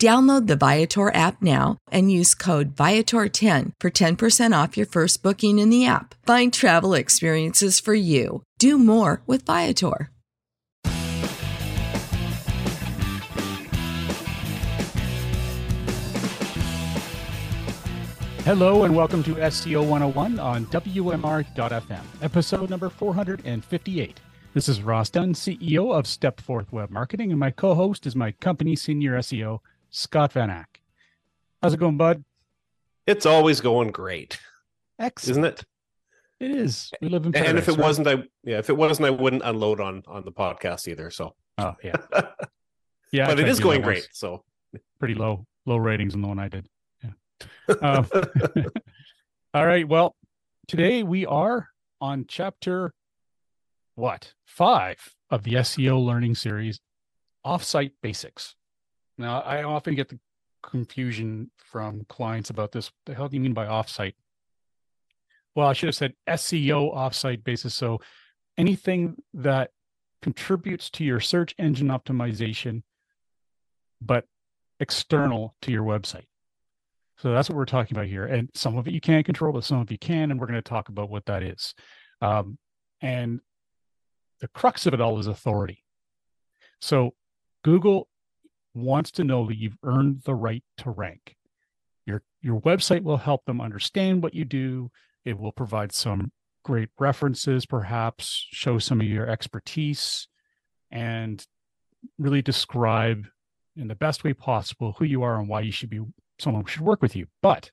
Download the Viator app now and use code Viator10 for 10% off your first booking in the app. Find travel experiences for you. Do more with Viator. Hello and welcome to SEO 101 on WMR.FM, episode number 458. This is Ross Dunn, CEO of Step Stepforth Web Marketing, and my co host is my company senior SEO, Scott Van Ack. How's it going, bud? It's always going great. Excellent. Isn't it? It is. We live in And if it right? wasn't, I yeah, if it wasn't, I wouldn't unload on on the podcast either. So, Oh, yeah. Yeah. But it is going great. So, Pretty low, low ratings on the one I did. Yeah. Um, all right. Well, today we are on chapter what? Five of the SEO learning series, Offsite Basics. Now, I often get the confusion from clients about this. The hell do you mean by offsite? Well, I should have said SEO offsite basis. So anything that contributes to your search engine optimization, but external to your website. So that's what we're talking about here. And some of it you can't control, but some of you can. And we're going to talk about what that is. Um, and the crux of it all is authority. So Google wants to know that you've earned the right to rank. Your your website will help them understand what you do. It will provide some great references, perhaps show some of your expertise, and really describe in the best way possible who you are and why you should be someone who should work with you. But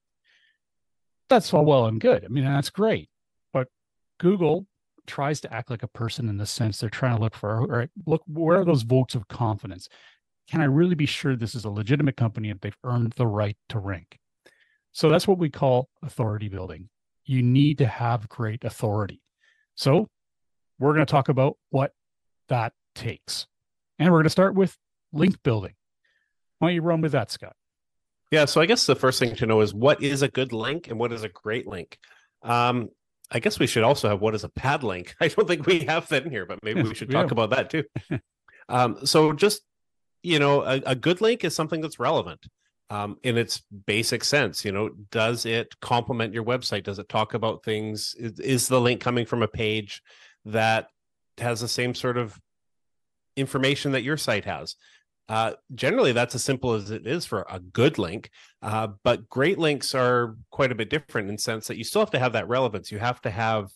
that's all well and good. I mean, that's great. But Google tries to act like a person in the sense they're trying to look for, all right, look, where are those votes of confidence? Can I really be sure this is a legitimate company and they've earned the right to rank? So that's what we call authority building. You need to have great authority. So we're going to talk about what that takes. And we're going to start with link building. Why don't you run with that, Scott? yeah. So I guess the first thing to know is what is a good link and what is a great link. Um, I guess we should also have what is a pad link. I don't think we have that in here, but maybe we should talk about that too. um, so just you know, a, a good link is something that's relevant um, in its basic sense. You know, does it complement your website? Does it talk about things? Is, is the link coming from a page that has the same sort of information that your site has? Uh, generally, that's as simple as it is for a good link. Uh, but great links are quite a bit different in sense that you still have to have that relevance. You have to have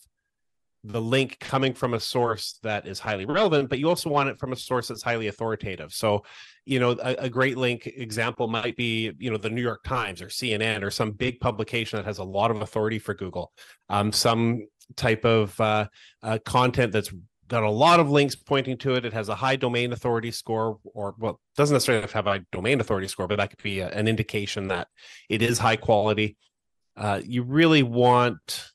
the link coming from a source that is highly relevant, but you also want it from a source that's highly authoritative. So, you know, a, a great link example might be, you know, the New York Times or CNN or some big publication that has a lot of authority for Google. Um, some type of uh, uh, content that's got a lot of links pointing to it. It has a high domain authority score, or well, doesn't necessarily have a domain authority score, but that could be a, an indication that it is high quality. Uh, you really want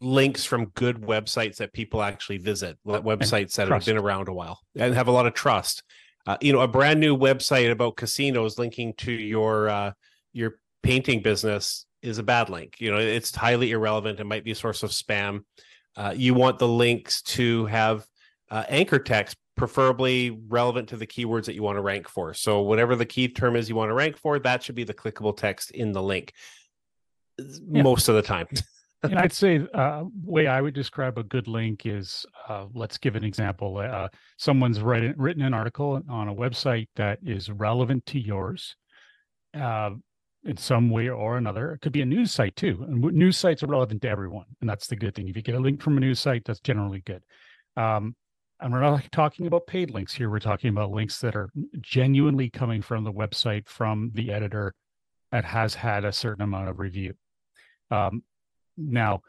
links from good websites that people actually visit, websites that have been around a while and have a lot of trust. Uh, you know, a brand new website about casinos linking to your uh, your painting business is a bad link. You know, it's highly irrelevant. It might be a source of spam. Uh, you want the links to have uh, anchor text, preferably relevant to the keywords that you want to rank for. So, whatever the key term is you want to rank for, that should be the clickable text in the link yeah. most of the time. and I'd say uh, way I would describe a good link is uh, let's give an example. Uh, someone's written written an article on a website that is relevant to yours. Uh, in some way or another. It could be a news site too. And news sites are relevant to everyone. And that's the good thing. If you get a link from a news site, that's generally good. Um, and we're not talking about paid links here. We're talking about links that are genuinely coming from the website, from the editor that has had a certain amount of review. Um, now,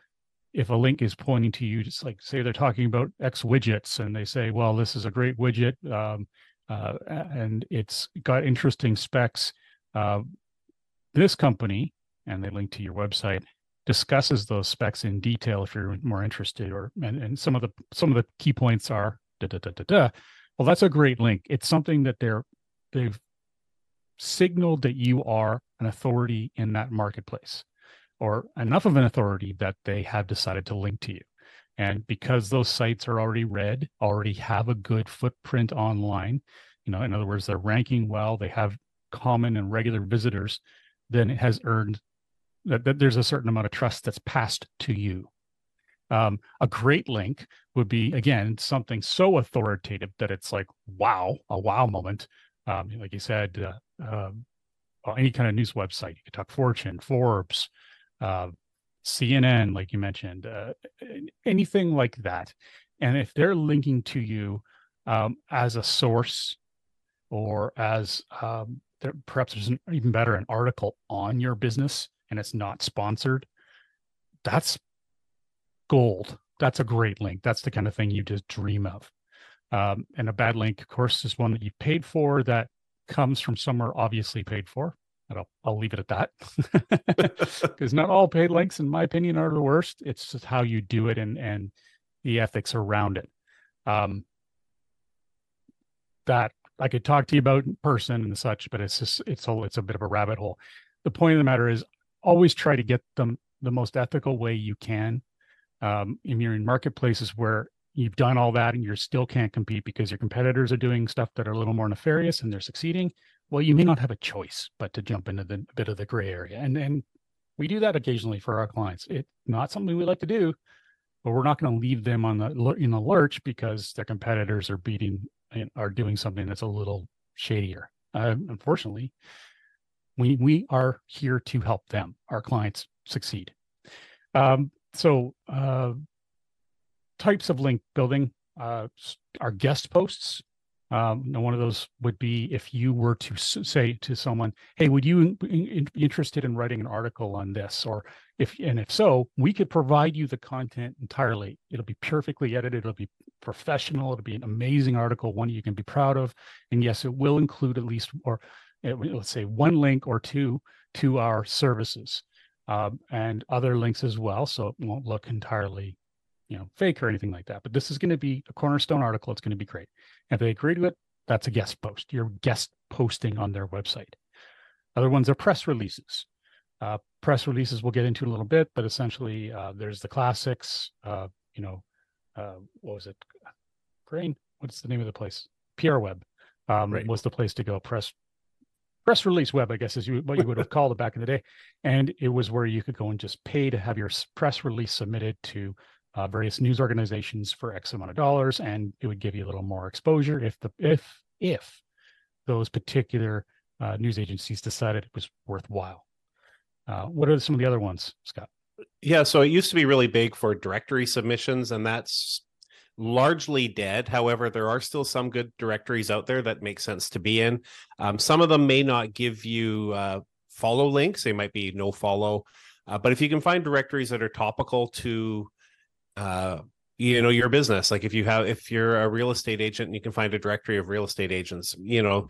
if a link is pointing to you, just like say they're talking about X widgets and they say, well, this is a great widget um, uh, and it's got interesting specs. Uh, this company, and they link to your website, discusses those specs in detail if you're more interested, or and, and some of the some of the key points are da da da da da. Well, that's a great link. It's something that they're they've signaled that you are an authority in that marketplace or enough of an authority that they have decided to link to you. And because those sites are already read, already have a good footprint online, you know, in other words, they're ranking well, they have common and regular visitors, then it has earned that, that there's a certain amount of trust that's passed to you. Um, a great link would be again something so authoritative that it's like wow, a wow moment. Um, like you said, uh, uh, any kind of news website. You could talk Fortune, Forbes, uh, CNN, like you mentioned, uh, anything like that. And if they're linking to you um, as a source or as um, there, perhaps there's an, even better an article on your business and it's not sponsored that's gold. That's a great link. That's the kind of thing you just dream of. Um, and a bad link of course is one that you paid for that comes from somewhere obviously paid for and I'll, I'll leave it at that because not all paid links in my opinion are the worst it's just how you do it and and the ethics around it um, that I could talk to you about in person and such, but it's just it's a it's a bit of a rabbit hole. The point of the matter is always try to get them the most ethical way you can. Um, and you're in marketplaces where you've done all that and you still can't compete because your competitors are doing stuff that are a little more nefarious and they're succeeding. Well, you may not have a choice but to jump into the bit of the gray area. And and we do that occasionally for our clients. It's not something we like to do, but we're not going to leave them on the in the lurch because their competitors are beating and are doing something that's a little shadier. Uh, unfortunately, we we are here to help them, our clients, succeed. Um, so, uh, types of link building uh, are guest posts. Um, one of those would be if you were to say to someone, "Hey, would you be interested in writing an article on this?" Or if and if so, we could provide you the content entirely. It'll be perfectly edited. It'll be professional. It'll be an amazing article, one you can be proud of. And yes, it will include at least, or eh, let's say, one link or two to our services um, and other links as well. So it won't look entirely you know, fake or anything like that. But this is going to be a cornerstone article. It's going to be great. If they agree to it, that's a guest post. You're guest posting on their website. Other ones are press releases. Uh, press releases we'll get into a little bit, but essentially uh, there's the classics. Uh, you know, uh, what was it? Grain. What's the name of the place? PR Web um, right. was the place to go. Press press release web, I guess, is you, what you would have called it back in the day. And it was where you could go and just pay to have your press release submitted to uh, various news organizations for X amount of dollars, and it would give you a little more exposure if the if if those particular uh, news agencies decided it was worthwhile. Uh, what are some of the other ones, Scott? Yeah, so it used to be really big for directory submissions, and that's largely dead. However, there are still some good directories out there that make sense to be in. Um, some of them may not give you uh, follow links; they might be no follow. Uh, but if you can find directories that are topical to uh, you know your business like if you have if you're a real estate agent and you can find a directory of real estate agents you know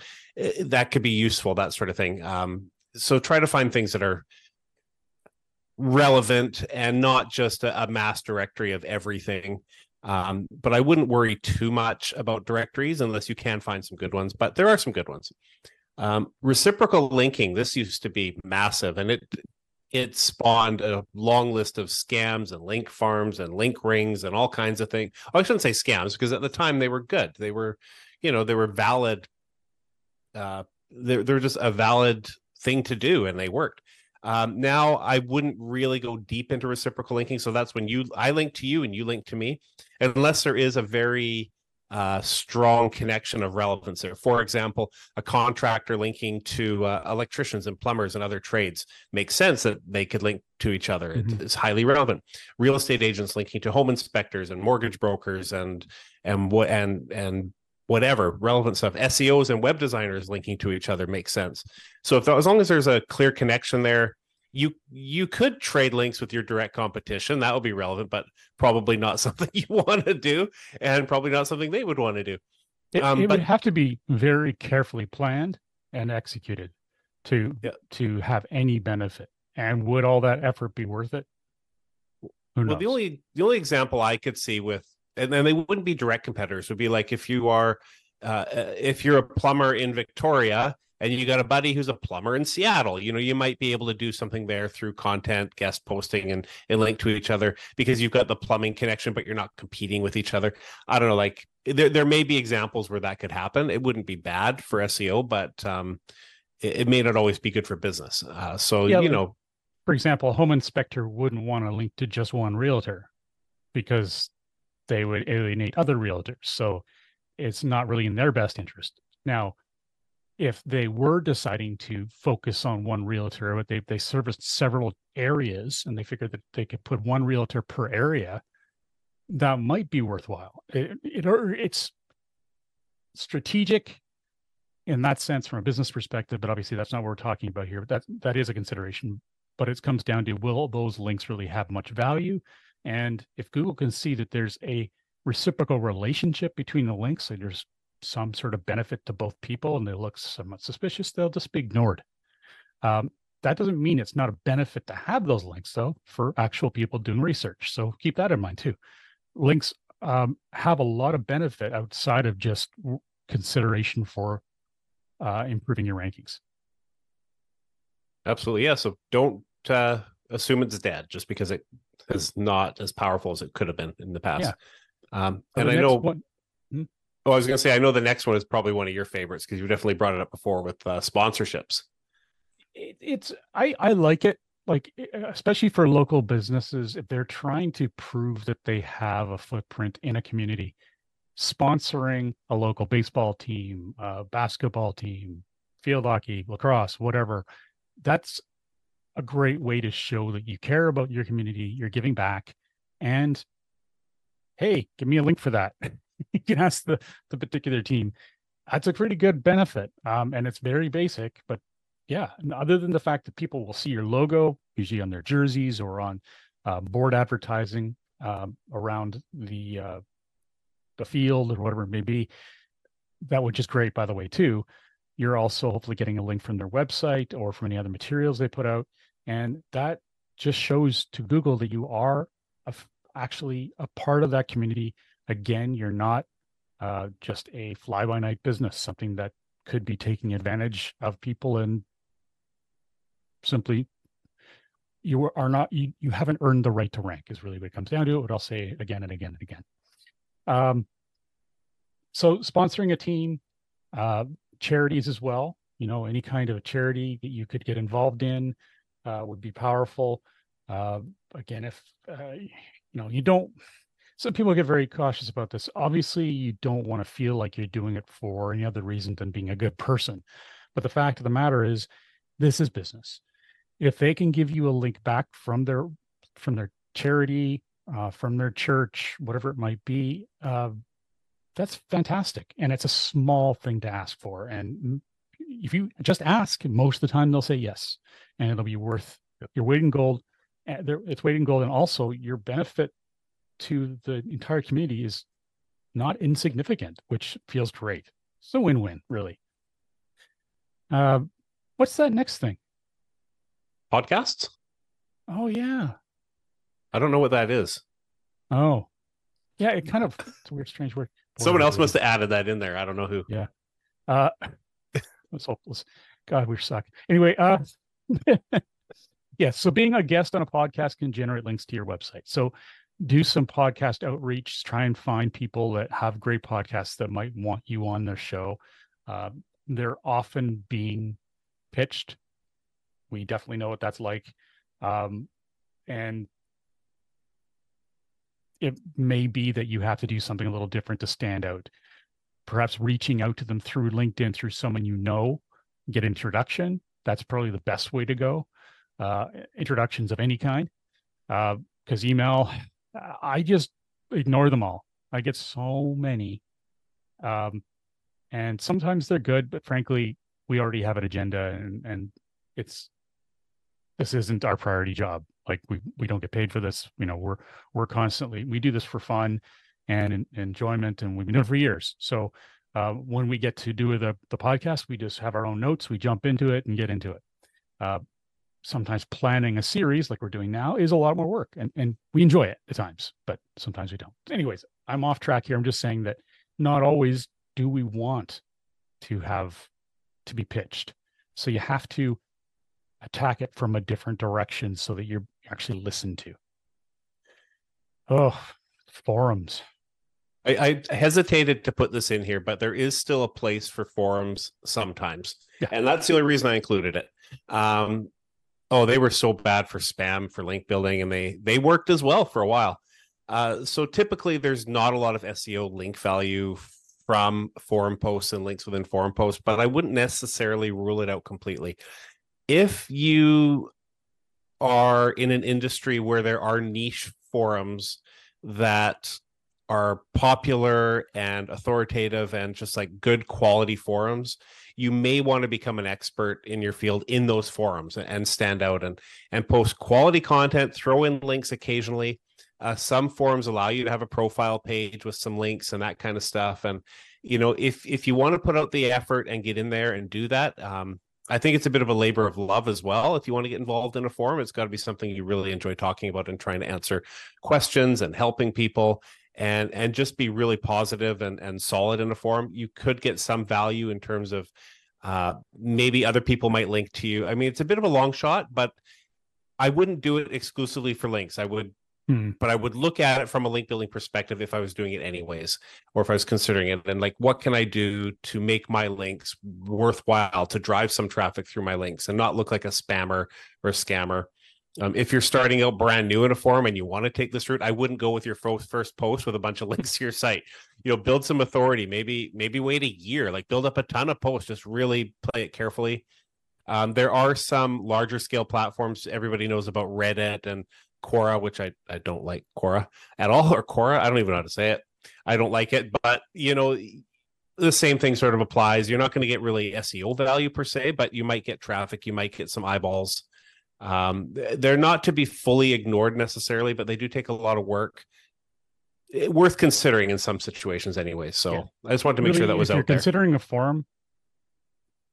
that could be useful that sort of thing um, so try to find things that are relevant and not just a, a mass directory of everything Um, but I wouldn't worry too much about directories unless you can find some good ones. But there are some good ones. Um, reciprocal linking. This used to be massive, and it it spawned a long list of scams and link farms and link rings and all kinds of things. Oh, I shouldn't say scams because at the time they were good. They were, you know, they were valid. Uh, they're they're just a valid thing to do, and they worked. Um, now I wouldn't really go deep into reciprocal linking. So that's when you I link to you and you link to me, unless there is a very uh, strong connection of relevance there. For example, a contractor linking to uh, electricians and plumbers and other trades makes sense that they could link to each other. Mm-hmm. It's highly relevant. Real estate agents linking to home inspectors and mortgage brokers and and what and and whatever relevant stuff. SEOs and web designers linking to each other makes sense. So if as long as there's a clear connection there, you you could trade links with your direct competition that would be relevant but probably not something you want to do and probably not something they would want to do. It, um, it but, would have to be very carefully planned and executed to yeah. to have any benefit. And would all that effort be worth it? Well the only the only example i could see with and then they wouldn't be direct competitors would be like if you are uh, uh if you're a plumber in victoria and you got a buddy who's a plumber in Seattle, you know, you might be able to do something there through content, guest posting, and and link to each other because you've got the plumbing connection, but you're not competing with each other. I don't know, like there there may be examples where that could happen. It wouldn't be bad for SEO, but um, it, it may not always be good for business. Uh, so yeah, you know, for example, a home inspector wouldn't want to link to just one realtor because they would alienate other realtors. So it's not really in their best interest. Now if they were deciding to focus on one realtor, but they they serviced several areas and they figured that they could put one realtor per area, that might be worthwhile. It, it it's strategic in that sense from a business perspective, but obviously that's not what we're talking about here. But that that is a consideration. But it comes down to will those links really have much value? And if Google can see that there's a reciprocal relationship between the links, like there's some sort of benefit to both people and they look somewhat suspicious, they'll just be ignored. Um, that doesn't mean it's not a benefit to have those links, though, for actual people doing research. So keep that in mind too. Links um, have a lot of benefit outside of just consideration for uh, improving your rankings. Absolutely, yeah. So don't uh, assume it's dead just because it is not as powerful as it could have been in the past. Yeah. Um, and I know one, Oh, I was going to say, I know the next one is probably one of your favorites because you definitely brought it up before with uh, sponsorships. It, it's I I like it, like especially for local businesses if they're trying to prove that they have a footprint in a community, sponsoring a local baseball team, basketball team, field hockey, lacrosse, whatever. That's a great way to show that you care about your community, you're giving back, and hey, give me a link for that. you can ask the the particular team. That's a pretty good benefit, um, and it's very basic. But yeah, other than the fact that people will see your logo usually on their jerseys or on uh, board advertising um, around the uh, the field or whatever it may be, that which is great, by the way, too. You're also hopefully getting a link from their website or from any other materials they put out, and that just shows to Google that you are actually a part of that community again, you're not uh, just a fly by night business, something that could be taking advantage of people and simply you are not you, you haven't earned the right to rank is really what it comes down to. What i'll say again and again and again. Um, so sponsoring a team uh, charities as well you know any kind of a charity that you could get involved in uh, would be powerful. Uh, again if uh, you know you don't some people get very cautious about this. Obviously, you don't want to feel like you're doing it for any other reason than being a good person. But the fact of the matter is, this is business. If they can give you a link back from their from their charity, uh, from their church, whatever it might be, uh, that's fantastic. And it's a small thing to ask for. And if you just ask, most of the time they'll say yes, and it'll be worth your weight in gold. It's weight in gold, and also your benefit to the entire community is not insignificant, which feels great. It's a win-win, really. Uh, what's that next thing? Podcasts. Oh yeah. I don't know what that is. Oh, Yeah, it kind of it's a weird, strange word. Someone else must have added that in there. I don't know who. Yeah. Uh, that's hopeless. God, we suck. Anyway, uh, yeah. So being a guest on a podcast can generate links to your website. So do some podcast outreach. Try and find people that have great podcasts that might want you on their show. Uh, they're often being pitched. We definitely know what that's like. Um, and it may be that you have to do something a little different to stand out. Perhaps reaching out to them through LinkedIn, through someone you know, get introduction. That's probably the best way to go. Uh, introductions of any kind. Because uh, email, I just ignore them all. I get so many. Um, and sometimes they're good, but frankly, we already have an agenda and, and it's this isn't our priority job. Like we we don't get paid for this. You know we're we're constantly we do this for fun and in, enjoyment and we've been doing it for years. So uh, when we get to do the the podcast we just have our own notes. We jump into it and get into it. Uh, sometimes planning a series like we're doing now is a lot more work and and we enjoy it at times but sometimes we don't anyways i'm off track here i'm just saying that not always do we want to have to be pitched so you have to attack it from a different direction so that you're actually listened to. Oh, forums. I, I, hesitated to put this in here, but there is still a place for forums sometimes. Yeah. And that's the only reason I included it. Um, oh, they were so bad for spam for link building, and they they worked as well for a while. Uh, so typically, there's not a lot of SEO link value from forum posts and links within forum posts, but I wouldn't necessarily rule it out completely if you are in an industry where there are niche forums that are popular and authoritative and just like good quality forums you may want to become an expert in your field in those forums and stand out and and post quality content throw in links occasionally uh, some forums allow you to have a profile page with some links and that kind of stuff and you know if if you want to put out the effort and get in there and do that um, I think it's a bit of a labor of love as well. If you want to get involved in a forum, it's got to be something you really enjoy talking about and trying to answer questions and helping people and and just be really positive and and solid in a forum. You could get some value in terms of uh, maybe other people might link to you. I mean, it's a bit of a long shot, but I wouldn't do it exclusively for links. I would Hmm. But I would look at it from a link building perspective if I was doing it anyways, or if I was considering it. And like, what can I do to make my links worthwhile to drive some traffic through my links and not look like a spammer or a scammer? Um, if you're starting out brand new in a forum and you want to take this route, I wouldn't go with your first post with a bunch of links to your site. You know, build some authority. Maybe maybe wait a year. Like build up a ton of posts. Just really play it carefully. Um, there are some larger scale platforms. Everybody knows about Reddit and Quora, which I, I don't like Quora at all, or Quora. I don't even know how to say it. I don't like it, but you know, the same thing sort of applies. You're not going to get really SEO value per se, but you might get traffic, you might get some eyeballs. Um, they're not to be fully ignored necessarily, but they do take a lot of work. It, eh, worth considering in some situations, anyway. So yeah. I just wanted to make really, sure that was if out you're there. Considering a forum,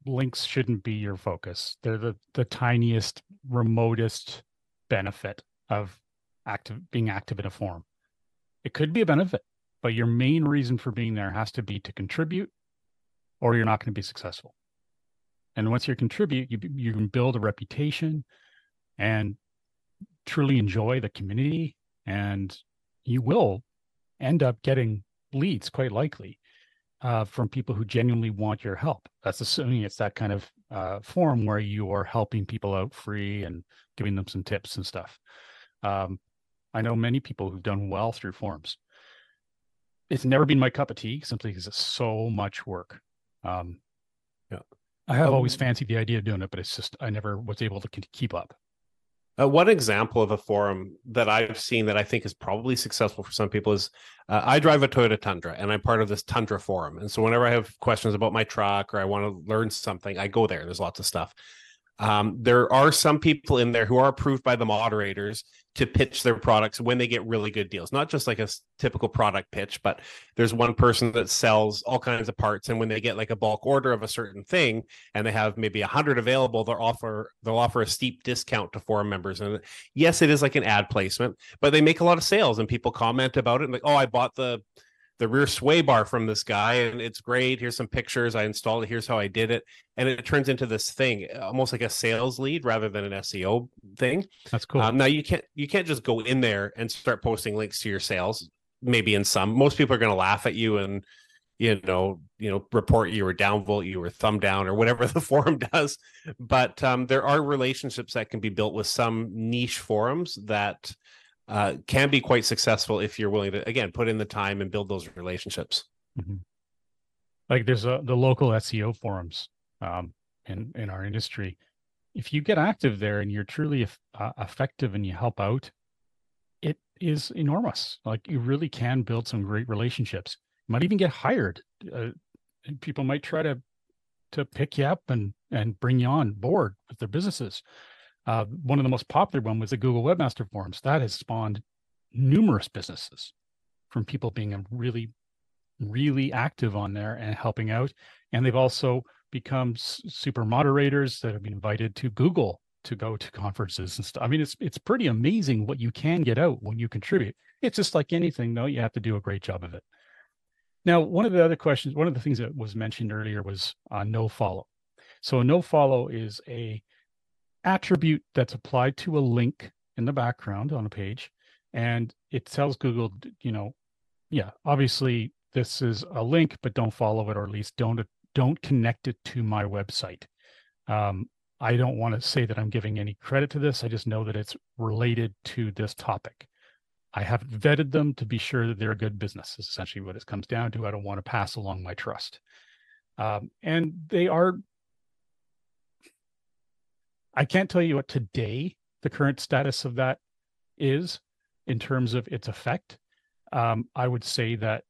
links shouldn't be your focus. They're the the tiniest, remotest benefit of active being active in a forum. It could be a benefit, but your main reason for being there has to be to contribute, or you're not going to be successful. And once you contribute, you you can build a reputation, and truly enjoy the community, and you will end up getting leads quite likely uh, from people who genuinely want your help. That's assuming it's that kind of uh, forum where you are helping people out free and giving them some tips and stuff. Um, I know many people who've done well through forums. It's never been my cup of tea simply because it's so much work. Um, yeah, I have um, always fancied the idea of doing it, but it's just I never was able to keep up. Uh, one example of a forum that I've seen that I think is probably successful for some people is uh, I drive a Toyota Tundra and I'm part of this Tundra forum. And so whenever I have questions about my truck or I want to learn something, I go there. There's lots of stuff. Um, there are some people in there who are approved by the moderators to pitch their products when they get really good deals, not just like a typical product pitch, but there's one person that sells all kinds of parts. And when they get like a bulk order of a certain thing and they have maybe a hundred available, they'll offer, they'll offer a steep discount to forum members. And yes, it is like an ad placement, but they make a lot of sales and people comment about it and like, oh, I bought the, the rear sway bar from this guy and it's great. Here's some pictures. I installed it. Here's how i did it. And it turns into this thing almost like a sales lead rather than an seo thing. That's cool. Um, now you can't you can't just go in there and start posting links to your sales maybe in some. Most people are going to laugh at you and you know you know report you or downvote you or thumb down or whatever the forum does. But um, there are relationships that can be built with some niche forums that uh, can be quite successful if you're willing to again put in the time and build those relationships. Mm-hmm. Like there's a, the local SEO forums um, in in our industry. If you get active there and you're truly uh, effective and you help out, it is enormous. Like you really can build some great relationships. You might even get hired. Uh, people might try to to pick you up and and bring you on board with their businesses. Uh, one of the most popular one was the Google Webmaster Forums. That has spawned numerous businesses from people being really, really active on there and helping out. And they've also become super moderators that have been invited to Google to go to conferences and stuff. I mean, it's it's pretty amazing what you can get out when you contribute. It's just like anything, though. You have to do a great job of it. Now, one of the other questions, one of the things that was mentioned earlier was uh, no follow. So, no follow is a attribute that's applied to a link in the background on a page and it tells google you know yeah obviously this is a link but don't follow it or at least don't don't connect it to my website. Um, i don't want to say that i'm giving any credit to this i just know that it's related to this topic. I have vetted them to be sure that they're a good business is essentially what it comes down to i don't want to pass along my trust. Um, and they are I can't tell you what today the current status of that is in terms of its effect. Um, I would say that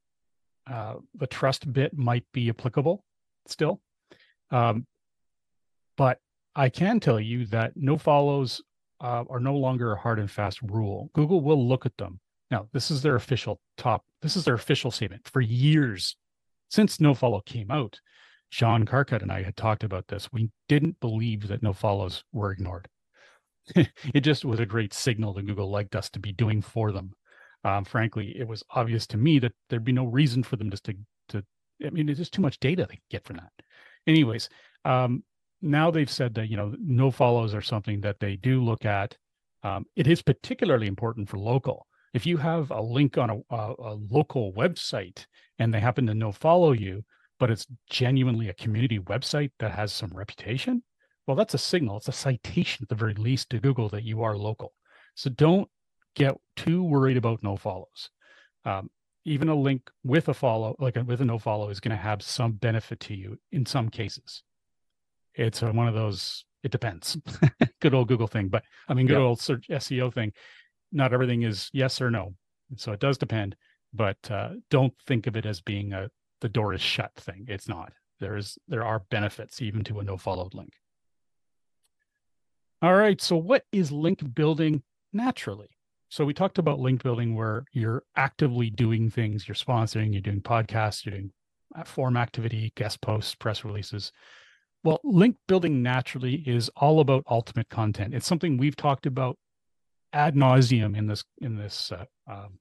uh, the trust bit might be applicable still. Um, but I can tell you that no follows uh, are no longer a hard and fast rule. Google will look at them. Now, this is their official top, this is their official statement. For years since no follow came out, John Carcutt and I had talked about this. We didn't believe that no follows were ignored. it just was a great signal that Google liked us to be doing for them. Um, frankly, it was obvious to me that there'd be no reason for them just to, to I mean, it's just too much data they get from that. Anyways, um, now they've said that, you know, no follows are something that they do look at. Um, it is particularly important for local. If you have a link on a, a, a local website and they happen to no follow you, but it's genuinely a community website that has some reputation, well, that's a signal. It's a citation at the very least to Google that you are local. So don't get too worried about no follows. Um, even a link with a follow, like a, with a no follow, is going to have some benefit to you in some cases. It's a, one of those. It depends. good old Google thing, but I mean, good yep. old search SEO thing. Not everything is yes or no, so it does depend. But uh, don't think of it as being a the door is shut thing. It's not. There is there are benefits even to a no followed link. All right. So what is link building naturally? So we talked about link building where you're actively doing things, you're sponsoring, you're doing podcasts, you're doing form activity, guest posts, press releases. Well, link building naturally is all about ultimate content. It's something we've talked about ad nauseum in this in this uh, um,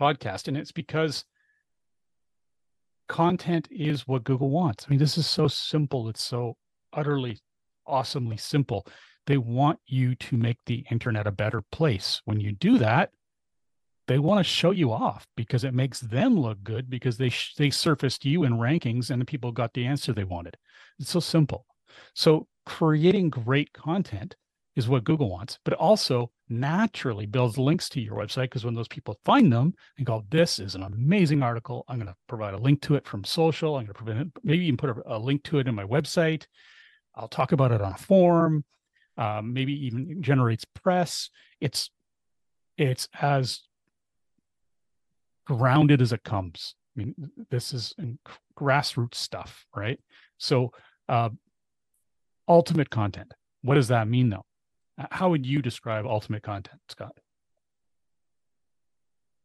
podcast, and it's because content is what Google wants. I mean, this is so simple. It's so utterly awesomely simple. They want you to make the internet a better place. When you do that, they want to show you off because it makes them look good because they sh- they surfaced you in rankings and the people got the answer they wanted. It's so simple. So creating great content is what Google wants, but also naturally builds links to your website because when those people find them and go, this is an amazing article, I'm going to provide a link to it from social. I'm going to provide maybe even put a, a, link to it in my website. I'll talk about it on a forum. Um, maybe even generates press. It's it's as grounded as it comes. I mean, this is grassroots stuff, right? So, uh, ultimate content what does that mean though? How would you describe ultimate content, Scott?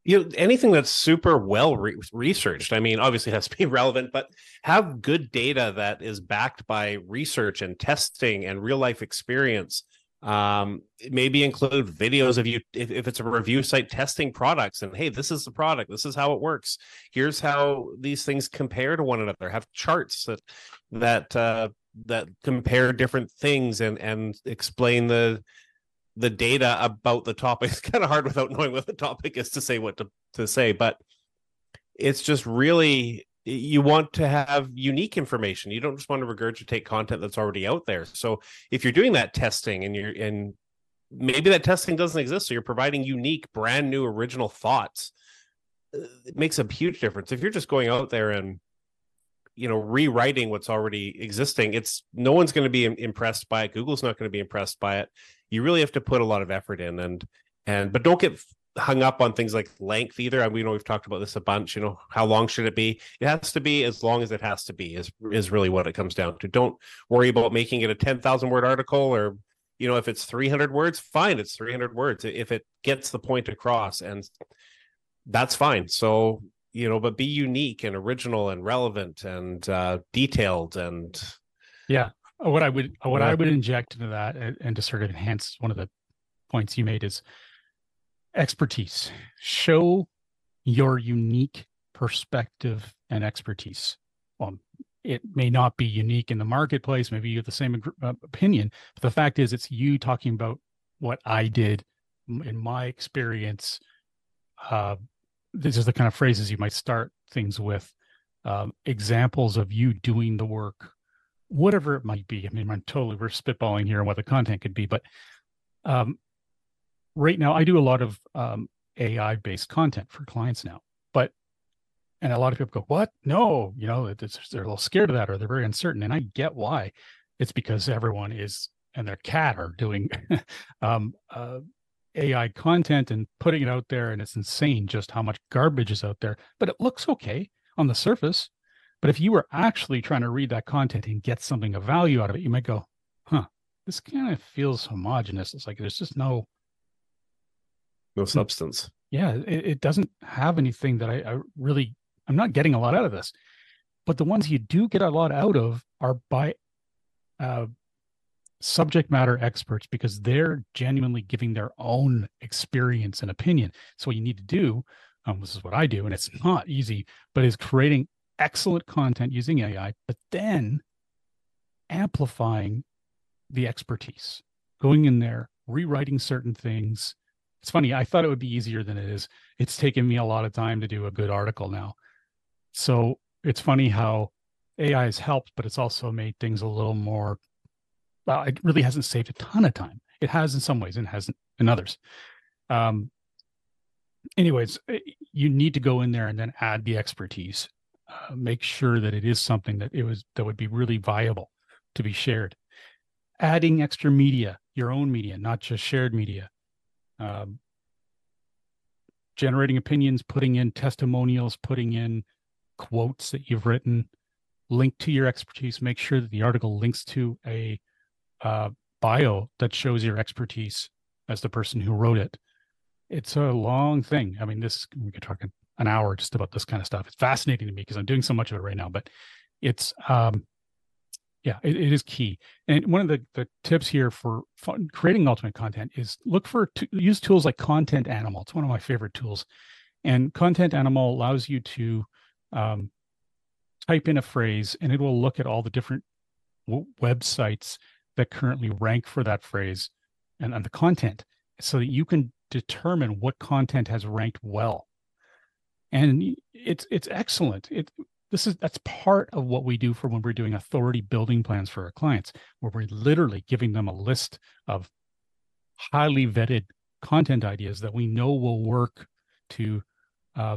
you know anything that's super well re- researched i mean obviously it has to be relevant but have good data that is backed by research and testing and real life experience. Um maybe include videos of you if, if it's a review site testing products and hey this is the product this is how it works. Here's how these things compare to one another. Have charts that that uh that compare different things and and explain the the data about the topic. It's kind of hard without knowing what the topic is to say what to, to say, but it's just really you want to have unique information. You don't just want to regurgitate content that's already out there. So if you're doing that testing and you're and maybe that testing doesn't exist, so you're providing unique, brand new, original thoughts, uh, it makes a huge difference. If you're just going out there and you know rewriting what's already existing it's no one's going to be impressed by it google's not going to be impressed by it. You really have to put a lot of effort in and and but don't get hung up on things like length either. And we know we've talked about this a bunch you know how long should it be? It has to be as long as it has to be is is really what it comes down to. Don't worry about making it a 10,000 word article or you know if it's 300 words fine it's 300 words. If it gets the point across and that's fine. So you know but be unique and original and relevant and uh detailed and yeah what I would what I would inject into that and, and to sort of enhance one of the points you made is expertise. Show your unique perspective and expertise. Well, it may not be unique in the marketplace. Maybe you have the same uh, opinion, but the fact is, it's you talking about what I did in my experience. Uh, these are the kind of phrases you might start things with. Um, examples of you doing the work whatever it might be. I mean, I'm totally we're spitballing here on what the content could be, but um, right now I do a lot of um, AI based content for clients now. But and a lot of people go, "What? No, you know, they're a little scared of that, or they're very uncertain." And I get why. It's because everyone is and their cat are doing um, uh, AI content and putting it out there, and it's insane just how much garbage is out there. But it looks okay on the surface. But if you were actually trying to read that content and get something of value out of it, you might go, huh, this kind of feels homogenous. It's like there's just no no substance. Yeah, it, it doesn't have anything that I, I really I'm not getting a lot out of this. But the ones you do get a lot out of are by uh, subject matter experts because they're genuinely giving their own experience and opinion. So what you need to do, um, this is what I do, and it's not easy, but is creating excellent content using AI, but then amplifying the expertise, going in there, rewriting certain things. It's funny, I thought it would be easier than it is. It's taken me a lot of time to do a good article now. So it's funny how AI has helped, but it's also made things a little more, well, it really hasn't saved a ton of time. It has in some ways and hasn't in others. Um, anyways, eh, you need to go in there and then add the expertise. Uh, make sure that it is something that it was that would be really viable to be shared. Adding extra media your own media not just shared media. Um, generating opinions putting in testimonials putting in quotes that you've written. Link to your expertise. Make sure that the article links to a uh, bio that shows your expertise as the person who wrote it it's a long thing i mean this we could talk an hour just about this kind of stuff. It's fascinating to me because I'm doing so much of it right now, but it's um yeah, it, it is key. And one of the, the tips here for fun, creating ultimate content is look for to, use tools like Content Animal. It's one of my favorite tools. And Content Animal allows you to um, type in a phrase and it will look at all the different w- websites that currently rank for that phrase and, and the content so that you can determine what content has ranked well. And it's it's excellent. It this is that's part of what we do for when we're doing authority building plans for our clients where we're literally giving them a list of highly vetted content ideas that we know will work to uh,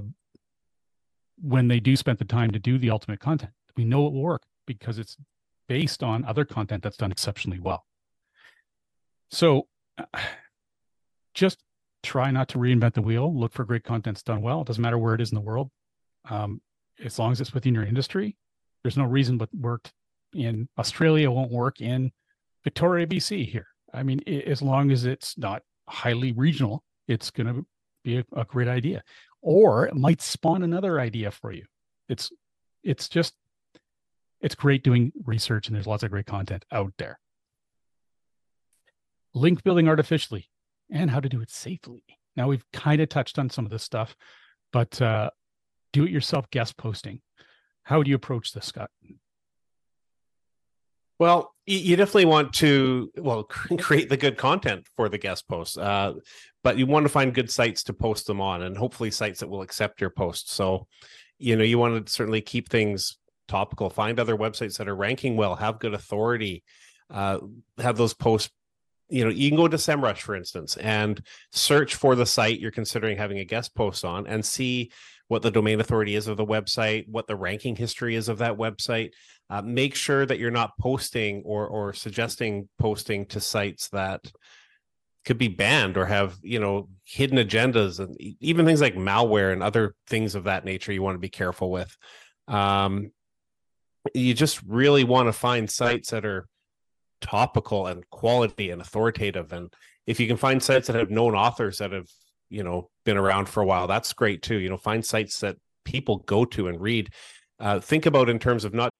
when they do spend the time to do the ultimate content. We know it will work because it's based on other content that's done exceptionally well so just try not to reinvent the wheel. Look for great content that's done well. It doesn't matter where it is in the world. Um, as long as it's within your industry, there's no reason what worked in Australia won't work in Victoria, BC here. I mean, as long as it's not highly regional, it's going to be a, a great idea. Or it might spawn another idea for you. It's it's just it's great doing research and there's lots of great content out there. Link building artificially and how to do it safely. Now we've kind of touched on some of this stuff, but uh, do it yourself guest posting. How would you approach this, Scott? Well, you definitely want to well create the good content for the guest posts, uh, but you want to find good sites to post them on, and hopefully sites that will accept your posts. So, you know, you want to certainly keep things topical. Find other websites that are ranking well, have good authority, uh, have those posts. You know, you can go to SEMrush, for instance, and search for the site you're considering having a guest post on, and see what the domain authority is of the website, what the ranking history is of that website. Uh, make sure that you're not posting or or suggesting posting to sites that could be banned or have you know hidden agendas and even things like malware and other things of that nature you want to be careful with um, you just really want to find sites that are topical and quality and authoritative and if you can find sites that have known authors that have you know been around for a while that's great too you know find sites that people go to and read uh, think about in terms of not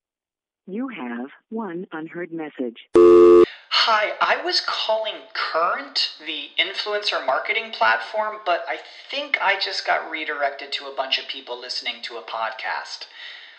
You have one unheard message. Hi, I was calling Current, the influencer marketing platform, but I think I just got redirected to a bunch of people listening to a podcast.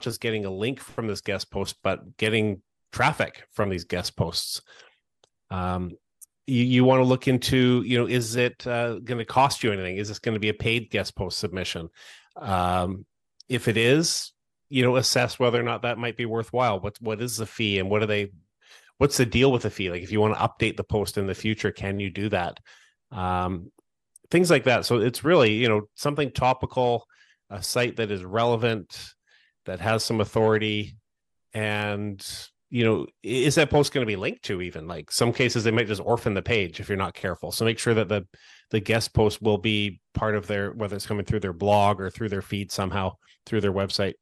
just getting a link from this guest post, but getting traffic from these guest posts. Um, you, you want to look into, you know, is it uh, going to cost you anything? Is this going to be a paid guest post submission? Um, if it is, you know, assess whether or not that might be worthwhile. What what is the fee, and what are they? What's the deal with the fee? Like, if you want to update the post in the future, can you do that? Um, things like that. So it's really, you know, something topical, a site that is relevant that has some authority and you know is that post going to be linked to even? Like some cases they might just orphan the page if you're not careful. So make sure that the the guest post will be part of their whether it's coming through their blog or through their feed somehow through their website.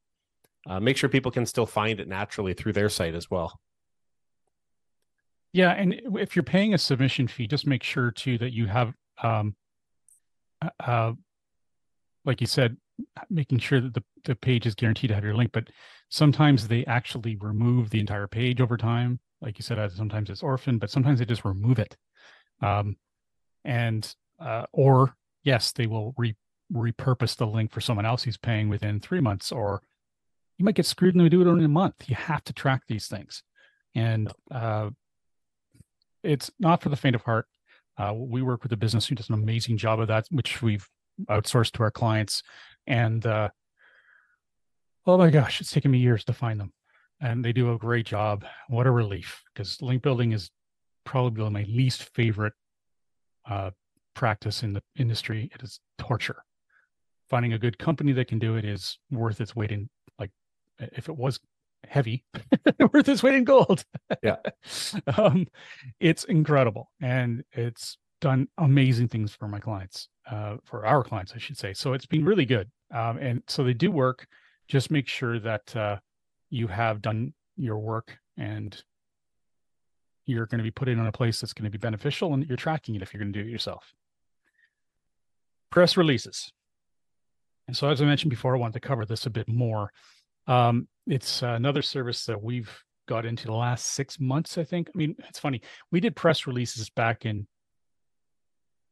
Uh, make sure people can still find it naturally through their site as well. Yeah and if you're paying a submission fee just make sure too that you have um uh, uh like you said making sure that the, the page is guaranteed to have your link but sometimes they actually remove the entire page over time. Like you said uh, sometimes it's orphan but sometimes they just remove it. Um, and uh, or yes they will re- repurpose the link for someone else who's paying within three months or you might get screwed and they do it in a month. You have to track these things. And uh, it's not for the faint of heart. Uh, we work with a business who does an amazing job of that, which we've outsourced to our clients. And uh, oh my gosh, it's taken me years to find them, and they do a great job. What a relief! Because link building is probably my least favorite uh, practice in the industry. It is torture. Finding a good company that can do it is worth its weight in like if it was heavy, worth its weight in gold. Yeah. um, it's incredible. And it's done amazing things for my clients, uh, for our clients, I should say. So it's been really good. Um, and so they do work. Just make sure that uh, you have done your work and you're going to be put in on a place that's going to be beneficial and you're tracking it if you're going to do it yourself. Press releases. And so, as I mentioned before, I wanted to cover this a bit more. Um, it's another service that we've got into the last six months, I think. I mean, it's funny. We did press releases back in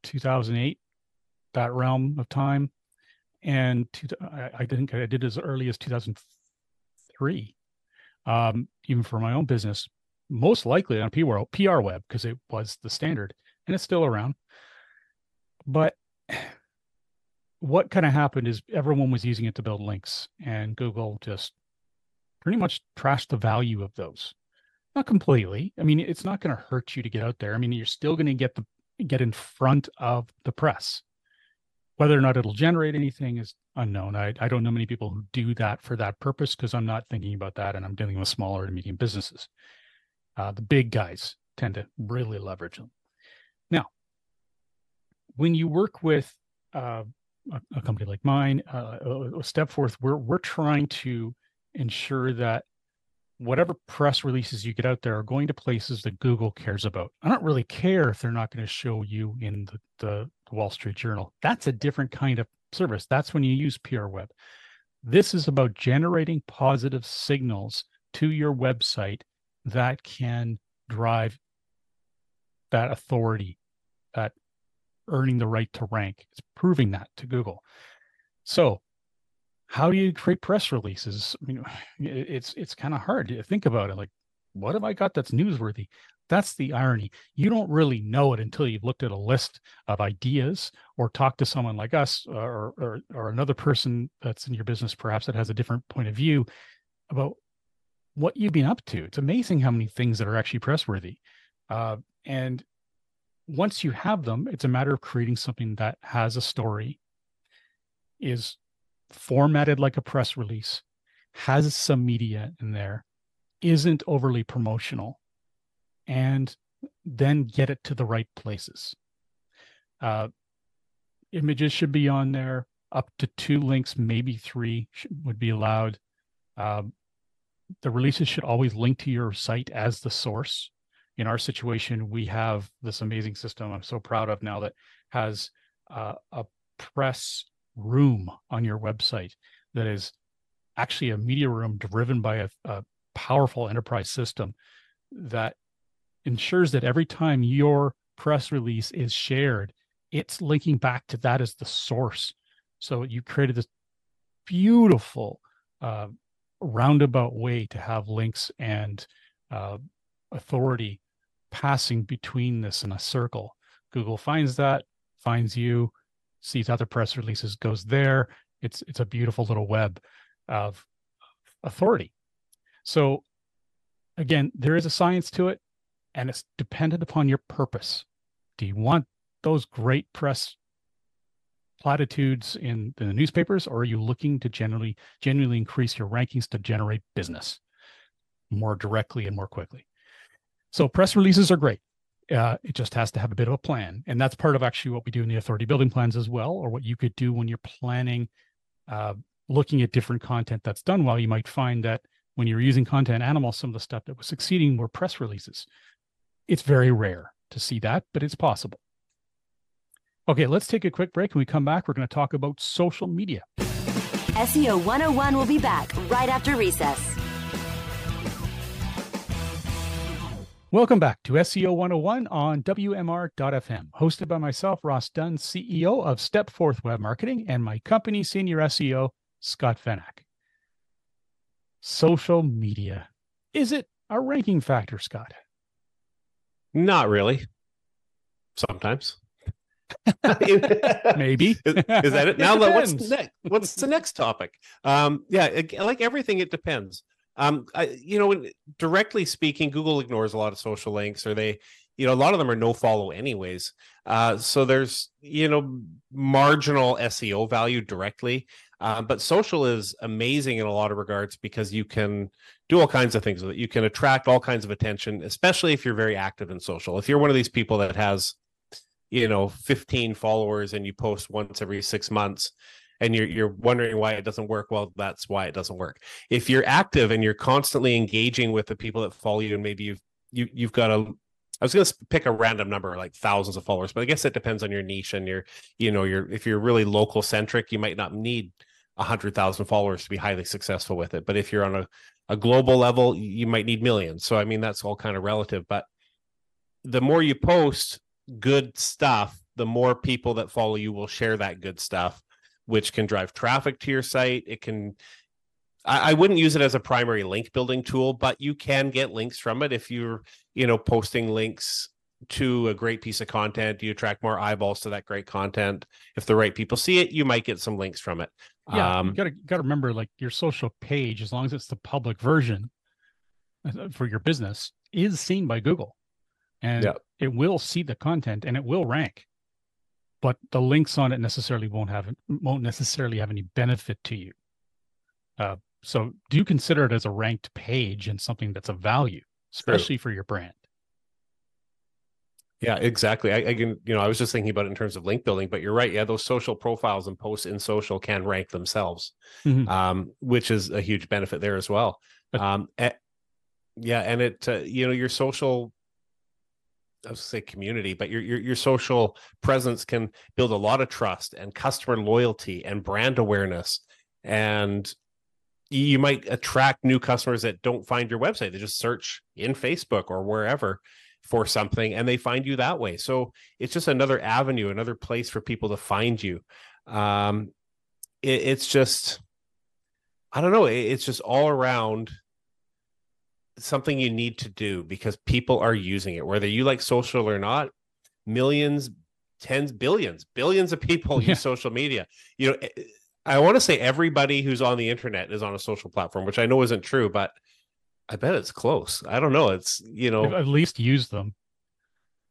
2008, that realm of time. And I, I think I did as early as 2003, um, even for my own business, most likely on PR, PR web because it was the standard and it's still around. But what kind of happened is everyone was using it to build links and Google just pretty much trashed the value of those. Not completely. I mean, it's not going to hurt you to get out there. I mean, you're still going to get the get in front of the press. Whether or not it'll generate anything is unknown. I, I don't know many people who do that for that purpose because I'm not thinking about that and I'm dealing with smaller and medium businesses. Uh, the big guys tend to really leverage them. Now, when you work with uh, a, a, company like mine, uh, Stepforth, we're we're trying to ensure that whatever press releases you get out there are going to places that Google cares about. I don't really care if they're not going to show you in the, the, Wall Street Journal. That's a different kind of service. That's when you use PR Web. This is about generating positive signals to your website that can drive that authority, that earning the right to rank. It's proving that to Google. So how do you create press releases? I mean, it's it's kind of hard to think about it. Like, what have I got that's newsworthy? That's the irony. You don't really know it until you've looked at a list of ideas or talked to someone like us or, or, or another person that's in your business, perhaps that has a different point of view about what you've been up to. It's amazing how many things that are actually press worthy. Uh, and once you have them, it's a matter of creating something that has a story, is formatted like a press release, has some media in there, isn't overly promotional, and then get it to the right places. Uh, images should be on there. Up to two links, maybe three should, would be allowed. Uh, the releases should always link to your site as the source. In our situation, we have this amazing system I'm so proud of now that has uh, a press room on your website that is actually a media room driven by a, a powerful enterprise system that ensures that every time your press release is shared, it's linking back to that as the source. So you created this beautiful uh, roundabout way to have links and uh, authority passing between this in a circle. Google finds that, finds you, sees other press releases, goes there. It's it's a beautiful little web of authority. So again, there is a science to it, and it's dependent upon your purpose. Do you want those great press platitudes in, the newspapers, or are you looking to generally genuinely increase your rankings to generate business more directly and more quickly? So press releases are great. Uh, it just has to have a bit of a plan. And that's part of actually what we do in the authority building plans as well, or what you could do when you're planning, uh, looking at different content that's done well. You might find that when you're using content animals, some of the stuff that was succeeding were press releases. It's very rare to see that, but it's possible. Okay, let's take a quick break. When we come back, we're going to talk about social media. SEO 101 will be back right after recess. Welcome back to SEO 101 on WMR.FM, hosted by myself, Ross Dunn, CEO of Step Stepforth Web Marketing, and my company, Senior SEO, Scott Van Achte. Social media. Is it a ranking factor, Scott? Not really. Sometimes. Maybe. is, is that it? Now, what's Depends. next? What's the next topic? Um, yeah, it- like everything, it depends. Um, I, you know, when, directly speaking, Google ignores a lot of social links, or they, you know, a lot of them are no follow anyways. Uh, so there's, you know, marginal SEO value directly. Uh, but social is amazing in a lot of regards because you can do all kinds of things with it. You can attract all kinds of attention, especially if you're very active in social. If you're one of these people that has, you know, 15 followers and you post once every six months, and you're you're wondering why it doesn't work, well, that's why it doesn't work. If you're active and you're constantly engaging with the people that follow you, and maybe you've you you've got a I was going to pick a random number like thousands of followers, but I guess it depends on your niche and your, you know, your if you're really local centric, you might not need a hundred thousand followers to be highly successful with it. But if you're on a, a global level, you might need millions. So I mean that's all kind of relative. But the more you post good stuff, the more people that follow you will share that good stuff, which can drive traffic to your site. It can I, I wouldn't use it as a primary link building tool, but you can get links from it if you're, you know, posting links to a great piece of content. You attract more eyeballs to that great content. If the right people see it, you might get some links from it. Yeah, Um, you gotta gotta remember like your social page, as long as it's the public version uh, for your business, is seen by Google, and Yeah. it will see the content and it will rank. But the links on it necessarily won't have won't necessarily have any benefit to you. Uh, so do consider it as a ranked page and something that's of value, especially for your brand. Yeah, exactly. I, I can, you know, I was just thinking about it in terms of link building, but you're right. Yeah, those social profiles and posts in social can rank themselves, Mhm. um, which is a huge benefit there as well. Um, yeah, and it, uh, you know, your social, I was say community, but your, your your social presence can build a lot of trust and customer loyalty and brand awareness, and you might attract new customers that don't find your website. They just search in Facebook or wherever for something and they find you that way. So it's just another avenue, another place for people to find you. Um, it, it's just, I don't know, it- it's just all around something you need to do because people are using it, whether you like social or not. Millions, tens, billions, billions of people Yeah. use social media. You know, eh, I want to say everybody who's on the internet is on a social platform, which I know isn't true, but I bet it's close. I don't know. It's you know, I've at least used them.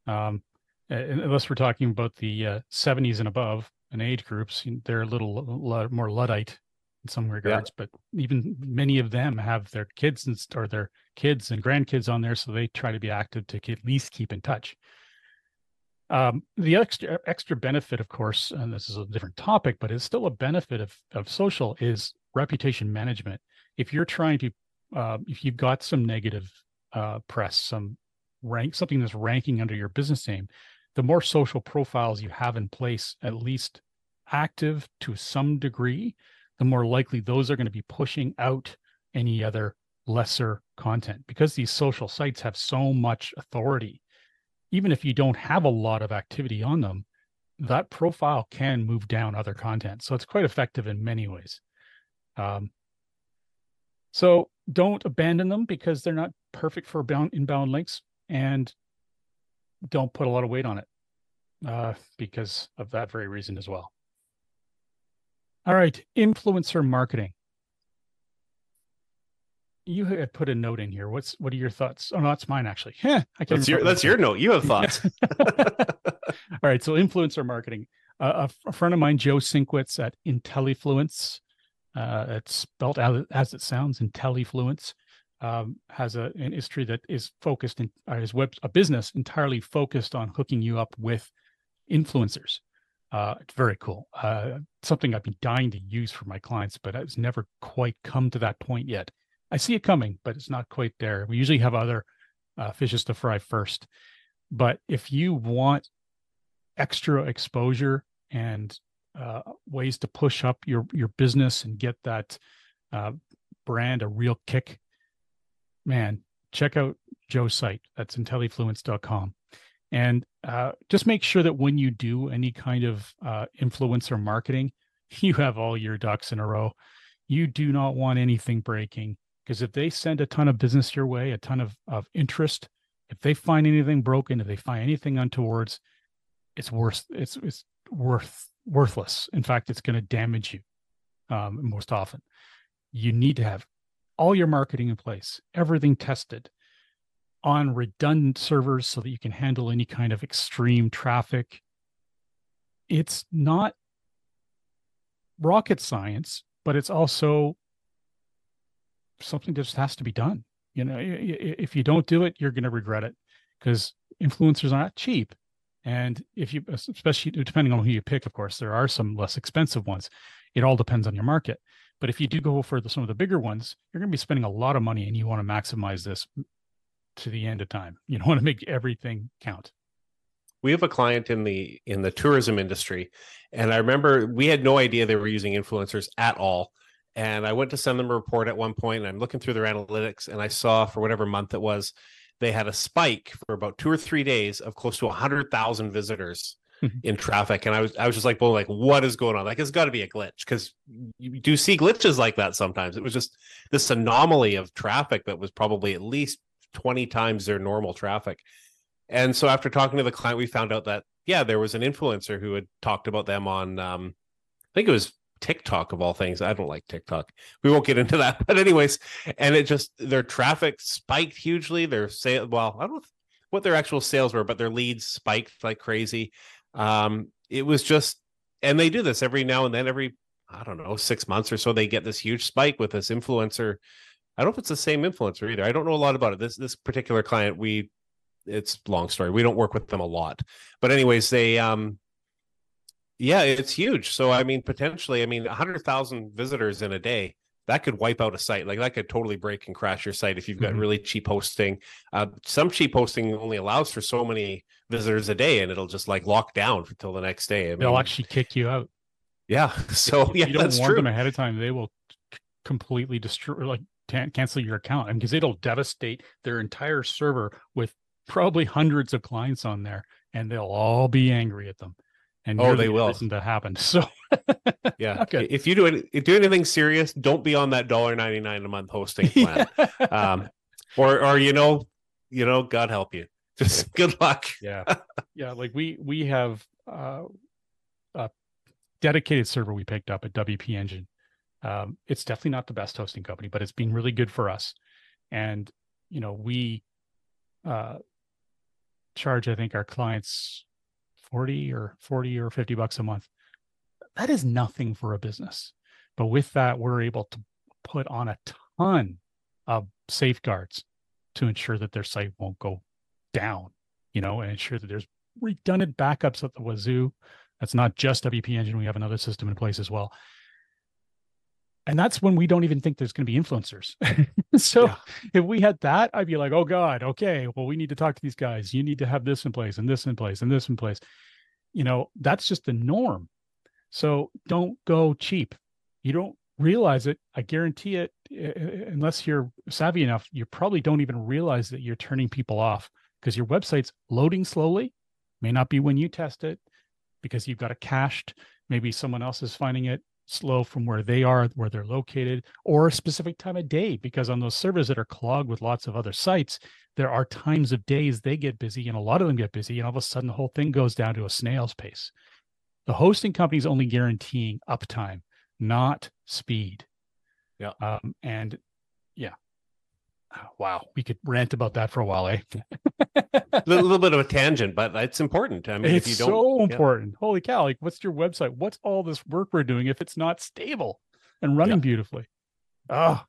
Um, unless we're talking about the uh, 70s and above and age groups, they're a little more luddite in some regards. But even many of them have their kids and or their kids and grandkids on there, so they try to be active to at least keep in touch. Um, the extra extra benefit, of course, and this is a different topic, but it's still a benefit of of social is reputation management. If you're trying to, uh, if you've got some negative uh, press, some rank, something that's ranking under your business name, the more social profiles you have in place, at least active to some degree, the more likely those are going to be pushing out any other lesser content because these social sites have so much authority. Even if you don't have a lot of activity on them, that profile can move down other content. So it's quite effective in many ways. Um, so don't abandon them because they're not perfect for bound, inbound links and don't put a lot of weight on it uh, because of that very reason as well. All right, influencer marketing. You had put a note in here. What's what are your thoughts? Oh, no, that's mine actually. Heh, I can't that's your that's your note. You have thoughts. All right, so influencer marketing. Uh, a friend of mine, Joe Sinkwitz at Intellifluence, uh, it's spelled as, as it sounds, Intellifluence, um, has a, an industry that is focused in uh, his web a business entirely focused on hooking you up with influencers. Uh, it's very cool. Uh, something I've been dying to use for my clients, but it's never quite come to that point yet. I see it coming, but it's not quite there. We usually have other uh, fishes to fry first. But if you want extra exposure and uh, ways to push up your your business and get that uh, brand a real kick, man, check out Joe's site. That's intellifluence.com. And uh, just make sure that when you do any kind of uh, influencer marketing, you have all your ducks in a row. You do not want anything breaking. because if they send a ton of business your way, a ton of, of interest, if they find anything broken, if they find anything untowards, it's worth it's it's worth worthless. In fact, it's going to damage you um, most often. You need to have all your marketing in place, everything tested on redundant servers so that you can handle any kind of extreme traffic. It's not rocket science, but it's also something that just has to be done. You know, if you don't do it, you're going to regret it because influencers are not cheap. And if you, especially depending on who you pick, of course, there are some less expensive ones. It all depends on your market. But if you do go for the, some of the bigger ones, you're going to be spending a lot of money and you want to maximize this to the end of time. You don't want to make everything count. We have a client in the in the tourism industry and I remember we had no idea they were using influencers at all. And I went to send them a report at one point and I'm looking through their analytics and I saw for whatever month it was they had a spike for about 2 or 3 days of close to 100,000 visitors mm-hmm. in traffic and I was I was just like well like what is going on like it's got to be a glitch cuz you do see glitches like that sometimes it was just this anomaly of traffic that was probably at least 20 times their normal traffic. And so after talking to the client, we found out that yeah, there was an influencer who had talked about them on um, I think it was TikTok of all things. I don't like TikTok. We won't get into that. But anyways, and it just their traffic spiked hugely. Their sale well, I don't know what their actual sales were, but their leads spiked like crazy. Um, it was just and they do this every now and then, every I don't know, six months or so, they get this huge spike with this influencer I don't know if it's the same influencer either. I don't know a lot about it. This this particular client, we it's long story. We don't work with them a lot. But anyways, they um yeah, it's huge. So I mean potentially, I mean 100,000 visitors in a day, that could wipe out a site. Like that could totally break and crash your site if you've got mm-hmm. really cheap hosting. Uh, some cheap hosting only allows for so many visitors a day and it'll just like lock down until the next day. I mean, They'll actually kick you out. Yeah. So if yeah, you don't that's warn true. them ahead of time, they will completely destroy like cancel your account because I mean, it'll devastate their entire server with probably hundreds of clients on there and they'll all be angry at them and oh they will. listen to happen so yeah. Okay. if you do it if do anything serious don't be on that dollar 99 a month hosting plan. Um or or you know you know god help you. Just good luck. Yeah. Yeah like we we have uh a dedicated server we picked up at wp engine. Um, it's definitely not the best hosting company, but it's been really good for us. And you know, we uh, charge, I think, our clients forty or forty or fifty bucks a month. That is nothing for a business, but with that, we're able to put on a ton of safeguards to ensure that their site won't go down. You know, and ensure that there's redundant backups at the wazoo. That's not just WP Engine. We have another system in place as well and that's when we don't even think there's going to be influencers. so yeah. if we had that, I'd be like, oh God, okay, well, we need to talk to these guys. You need to have this in place and this in place and this in place. You know, that's just the norm. So don't go cheap. You don't realize it. I guarantee it, uh, uh, uh, unless you're savvy enough, you probably don't even realize that you're turning people off because your website's loading slowly. May not be when you test it because you've got it cached. Maybe someone else is finding it slow from where they are, where they're located, or a specific time of day. Because on those servers that are clogged with lots of other sites, there are times of days they get busy, and a lot of them get busy, and all of a sudden the whole thing goes down to a snail's pace. The hosting company is only guaranteeing uptime, not speed. Yeah. Um, and yeah, wow, we could rant about that for a while, eh? a little bit of a tangent, but it's important. I mean, it's if you don't, so important. Yeah. Holy cow! Like, what's your website? What's all this work we're doing if it's not stable and running yeah. beautifully? Ah, oh,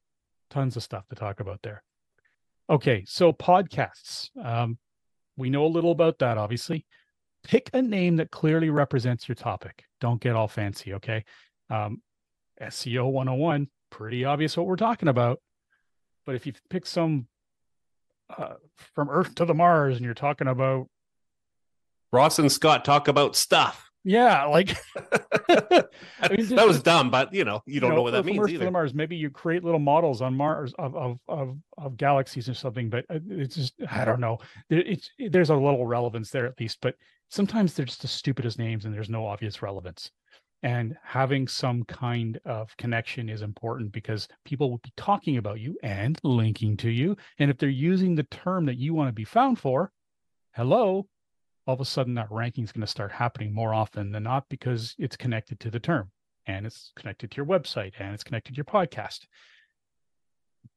tons of stuff to talk about there. Okay, so podcasts. Um, we know a little about that, obviously. Pick a name that clearly represents your topic. Don't get all fancy, okay? Um, SEO 101, pretty obvious what we're talking about. But if you pick some uh, from Earth to the Mars and you're talking about Ross and Scott talk about stuff. Yeah, like I mean, that was dumb, but you know, you don't you know, know, what that means Earth either. To the Mars, maybe you create little models on Mars of of of, of galaxies or something, but uh, it's just I don't know. It's there's a little relevance there at least, but sometimes they're just the stupidest names and there's no obvious relevance. And having some kind of connection is important because people will be talking about you and linking to you. And if they're using the term that you want to be found for, hello, all of a sudden that ranking is going to start happening more often than not because it's connected to the term and it's connected to your website and it's connected to your podcast.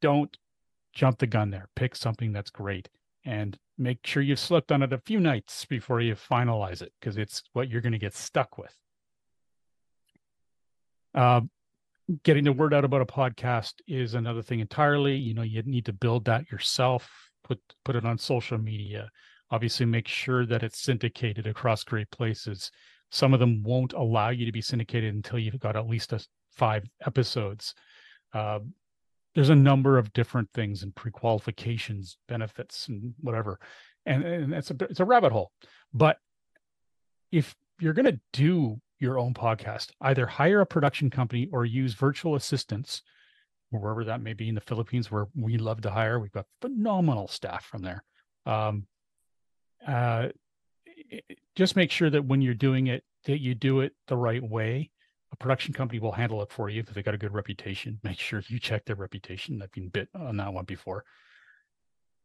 Don't jump the gun there. Pick something that's great and make sure you've slept on it a few nights before you finalize it because it's what you're going to get stuck with. Uh, getting the word out about a podcast is another thing entirely. You know, you need to build that yourself, put put it on social media. Obviously, make sure that it's syndicated across great places. Some of them won't allow you to be syndicated until you've got at least a, five episodes. Uh, there's a number of different things and pre-qualifications, benefits, and whatever, and and it's a it's a rabbit hole. But if you're going to do your own podcast, either hire a production company or use virtual assistants, wherever that may be in the Philippines, where we love to hire. We've got phenomenal staff from there. Um, uh, just make sure that when you're doing it, that you do it the right way. A production company will handle it for you if they got a good reputation. Make sure you check their reputation. I've been bit on that one before.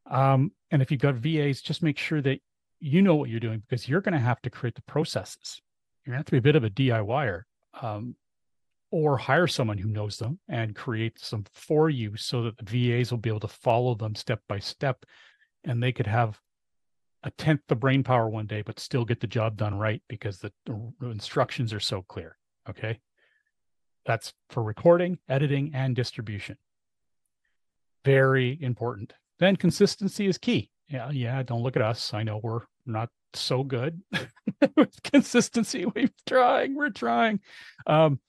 Um, and if you've got VAs, just make sure that you know what you're doing because you're going to have to create the processes. To have to be a bit of a DIYer um, or hire someone who knows them and create some for you so that the VAs will be able to follow them step by step and they could have a tenth the brain power one day, but still get the job done right because the instructions are so clear. Okay. That's for recording, editing, and distribution. Very important. Then consistency is key. Yeah, yeah. Don't look at us. I know we're not so good with consistency. We're trying. We're trying. Um,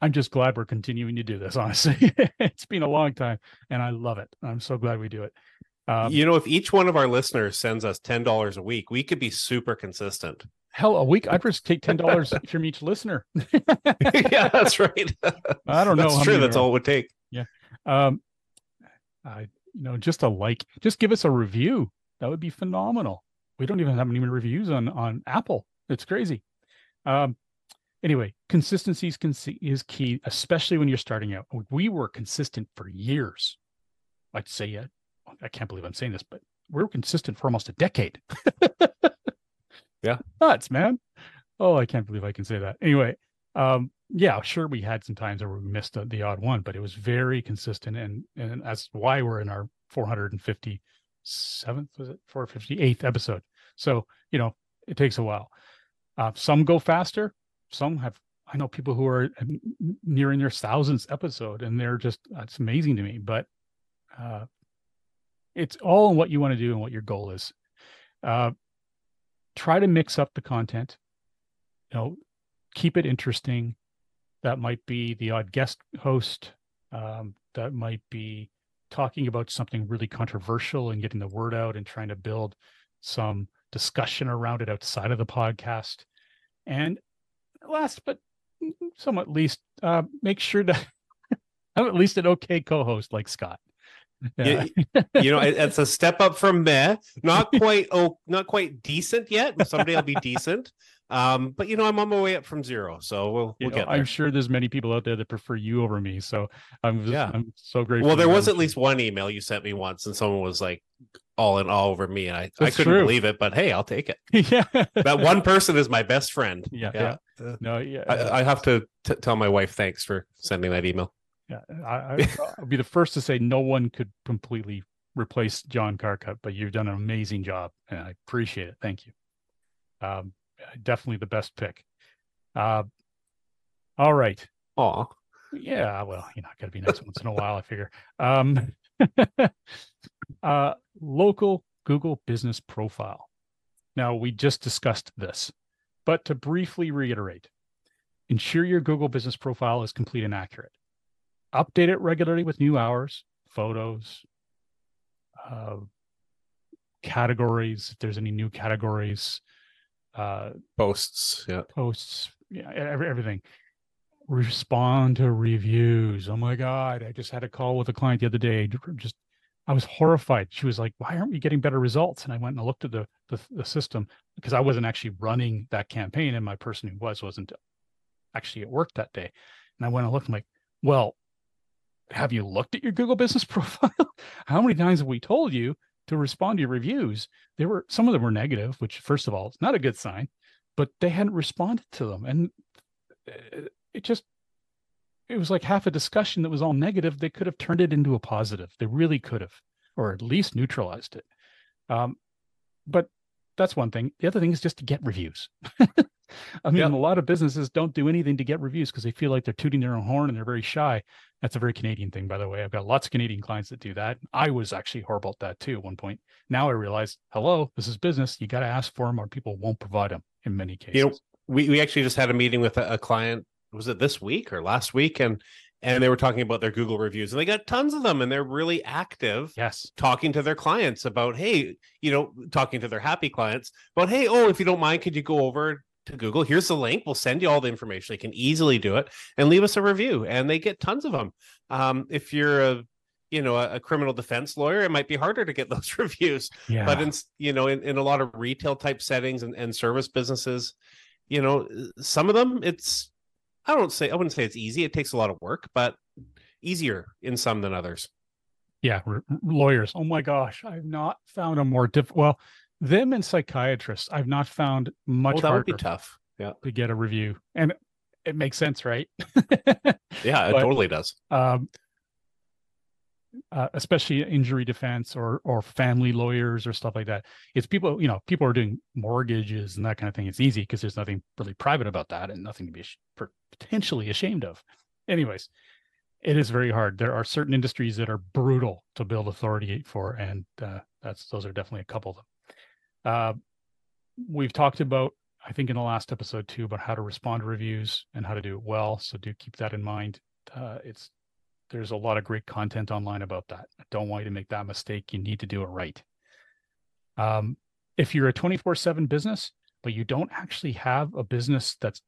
I'm just glad we're continuing to do this. Honestly, it's been a long time, and I love it. I'm so glad we do it. Um, you know, if each one of our listeners sends us ten dollars a week, we could be super consistent. Hell, a week I'd just take ten dollars from each listener. yeah, that's right. I don't know. That's true. That's all it would take. Yeah. Um, I you know, just a like, just give us a review. That would be phenomenal. We don't even have any reviews on on Apple. It's crazy. Um, anyway, consistency is key, especially when you're starting out. We were consistent for years. I'd say, yeah, I can't believe I'm saying this, but we are consistent for almost a decade. yeah, nuts, man. Oh, I can't believe I can say that. Anyway, um, yeah, sure, we had some times where we missed the, the odd one, but it was very consistent, and and that's why we're in our 457th was it 458th episode. So you know, it takes a while. Uh, some go faster. Some have. I know people who are nearing their thousandth episode, and they're just it's amazing to me. But uh, it's all in what you want to do and what your goal is. Uh, try to mix up the content. You know, keep it interesting that might be the odd guest host um, that might be talking about something really controversial and getting the word out and trying to build some discussion around it outside of the podcast and last but somewhat least uh, make sure to have at least an okay co-host like scott yeah. you, you know, it, it's a step up from meh. Not quite oh, not quite decent yet. Someday I'll be decent. Um, but you know, I'm on my way up from zero, so we'll we'll know, get. There. I'm sure there's many people out there that prefer you over me. So I'm just, yeah, I'm so grateful. Well, there was at least one email you sent me once, and someone was like all in all over me, and I That's I couldn't true. believe it. But hey, I'll take it. yeah, that one person is my best friend. Yeah, yeah. yeah. no, yeah. I, I have to t- tell my wife thanks for sending that email. Yeah, I, I'll be the first to say no one could completely replace John Carcutt, but you've done an amazing job, and I appreciate it. Thank you. Um, definitely the best pick. Uh, all right. Aw. Yeah, well, you know, got to be nice once in a while. I figure. Um, uh, local Google business profile. Now, we just discussed this, but to briefly reiterate, ensure your Google business profile is complete and accurate update it regularly with new hours, photos, uh, categories. If there's any new categories, uh, posts, yeah, posts, yeah, every, everything. Respond to reviews. Oh my god! I just had a call with a client the other day. Just, I was horrified. She was like, "Why aren't we getting better results?" And I went and looked at the the, the system because I wasn't actually running that campaign, and my person who was wasn't actually at work that day. And I went and looked, I'm like, well, have you looked at your Google business profile? How many times have we told you to respond to your reviews? There were some of them were negative, which first of all, is not a good sign, but they hadn't responded to them. And uh, it just it was like half a discussion that was all negative. They could have turned it into a positive. They really could have, or at least neutralized it. Um, but that's one thing. The other thing is just to get reviews. I mean, a lot of businesses don't do anything to get reviews because they feel like they're tooting their own horn and they're very shy. That's a very Canadian thing, by the way. I've got lots of Canadian clients that do that. I was actually horrible at that too at one point. Now I realize, hello, this is business. You got to ask for them or people won't provide them in many cases. You know, we, we actually just had a meeting with a, a client. Was it this week or last week? And and they were talking about their Google reviews and they got tons of them and they're really active. Yes. Talking to their clients about, hey, you know, talking to their happy clients about, hey, oh, if you don't mind, could you go over to Google? Here's the link. We'll send you all the information. They can easily do it and leave us a review. And they get tons of them. Um, if you're a you know a, a, criminal defense lawyer it might be harder to get those reviews yeah. but in you know in, in a lot of retail type settings and, and service businesses you know some of them it's I don't say I wouldn't say it's easy. It takes a lot of work, but easier in some than others. Yeah, r- lawyers. Oh my gosh, I've not found a more difficult. Well, them and psychiatrists, I've not found much. Oh, that would be tough. Yeah, to get a review, and it makes sense, right? yeah, it but, totally does. Um, uh, especially injury defense or or family lawyers or stuff like that. It's people, you know, people are doing mortgages and that kind of thing. It's easy because there's nothing really private about that and nothing to be potentially ashamed of. Anyways, it is very hard. There are certain industries that are brutal to build authority for, and uh, that's those are definitely a couple of them. Uh, we've talked about, I think, in the last episode too, about how to respond to reviews and how to do it well. So do keep that in mind. Uh, it's there's a lot of great content online about that. I don't want you to make that mistake. You need to do it right. Um, if you're a 24 7 business, but you don't actually have a business that's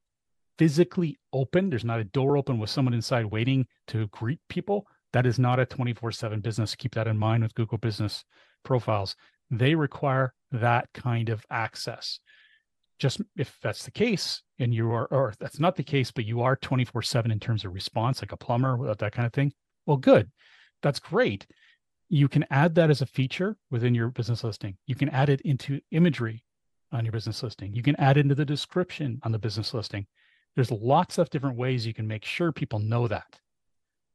physically open, there's not a door open with someone inside waiting to greet people. That is not a 24 7 business. Keep that in mind with Google business profiles. They require that kind of access. Just if that's the case, and you are, or that's not the case, but you are 24 7 in terms of response, like a plumber, without that kind of thing, well, good. That's great. You can add that as a feature within your business listing. You can add it into imagery on your business listing. You can add into the description on the business listing. There's lots of different ways you can make sure people know that.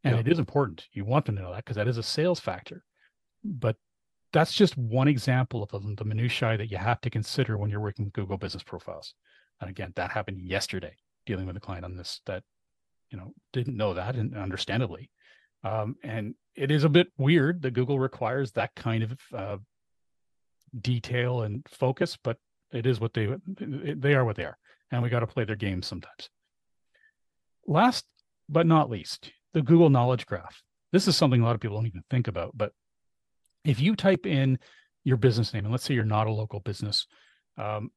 And yeah. it is important. You want them to know that because that is a sales factor. But that's just one example of the, the minutiae that you have to consider when you're working with Google business profiles. And again, that happened yesterday dealing with a client on this that, you know, didn't know that and understandably. Um, and it is a bit weird that Google requires that kind of uh, detail and focus, but it is what they they are what they are, and we got to play their game sometimes. Last but not least, the Google Knowledge Graph. This is something a lot of people don't even think about, but if you type in your business name, and let's say you're not a local business, um,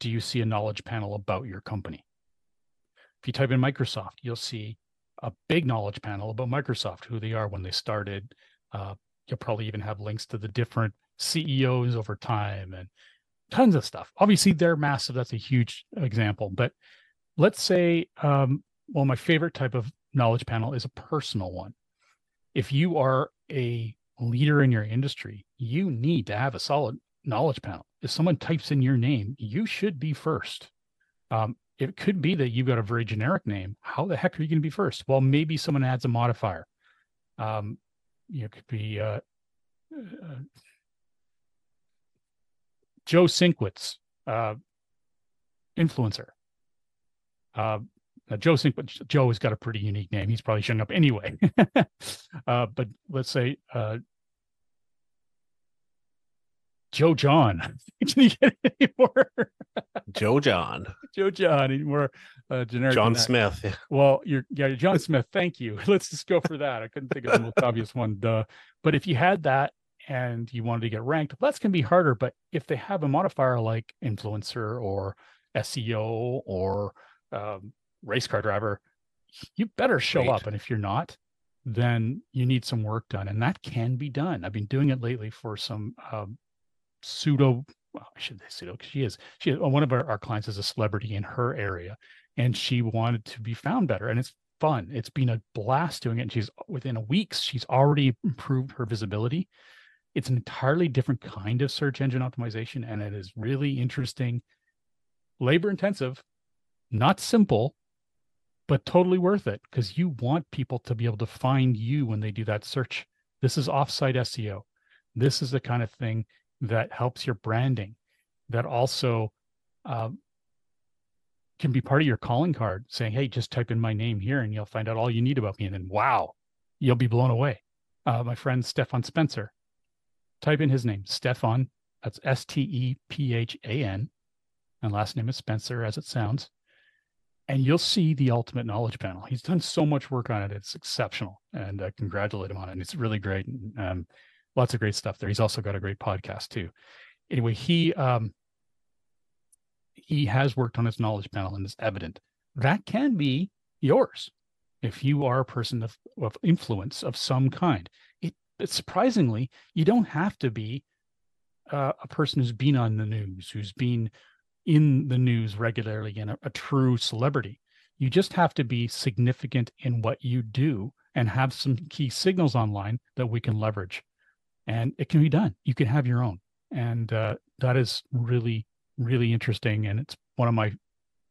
do you see a knowledge panel about your company? If you type in Microsoft, you'll see a big knowledge panel about Microsoft, who they are when they started. Uh, you'll probably even have links to the different CEOs over time and tons of stuff. Obviously, they're massive. That's a huge example. But let's say, um, well, my favorite type of knowledge panel is a personal one. If you are a leader in your industry, you need to have a solid knowledge panel. If someone types in your name, you should be first. Um, it could be that you've got a very generic name. How the heck are you going to be first? Well, maybe someone adds a modifier. Um, you know, it could be uh, uh, Joe Sinkwitz, uh, influencer. Uh, Joe Sinkwitz, Joe has got a pretty unique name. He's probably showing up anyway. uh, but let's say uh, Joe John. Can you get any more? Joe John. Joe John. Any more uh, generic? John Smith. Yeah. Well, you're yeah, you're John Smith. Thank you. Let's just go for that. I couldn't think of the most obvious one. Duh. But if you had that and you wanted to get ranked, that's gonna be harder. But if they have a modifier like influencer or SEO or um, race car driver, you better show Great. up. And if you're not, then you need some work done, and that can be done. I've been doing it lately for some um, pseudo well, I should say pseudo, because she is she one of our, our clients is a celebrity in her area, and she wanted to be found better, and it's fun. It's been a blast doing it. And she's within a weeks, she's already improved her visibility. It's an entirely different kind of search engine optimization, and it is really interesting, labor intensive, not simple, but totally worth it because you want people to be able to find you when they do that search. This is offsite SEO. This is the kind of thing that helps your branding, that also um, can be part of your calling card saying, Hey, just type in my name here and you'll find out all you need about me. And then, wow, you'll be blown away. Uh, my friend Stephan Spencer, type in his name, Stephan. That's S T E P H A N. And last name is Spencer, as it sounds. And you'll see the ultimate knowledge panel. He's done so much work on it. It's exceptional. And uh, congratulate him on it. It's really great. Um, lots of great stuff there. He's also got a great podcast too. Anyway, he um, he has worked on his knowledge panel and it's evident. That can be yours if you are a person of, of influence of some kind. It, it surprisingly, you don't have to be uh, a person who's been on the news, who's been in the news regularly and a, a true celebrity. You just have to be significant in what you do and have some key signals online that we can leverage. And it can be done. You can have your own. And uh, that is really really interesting and it's one of my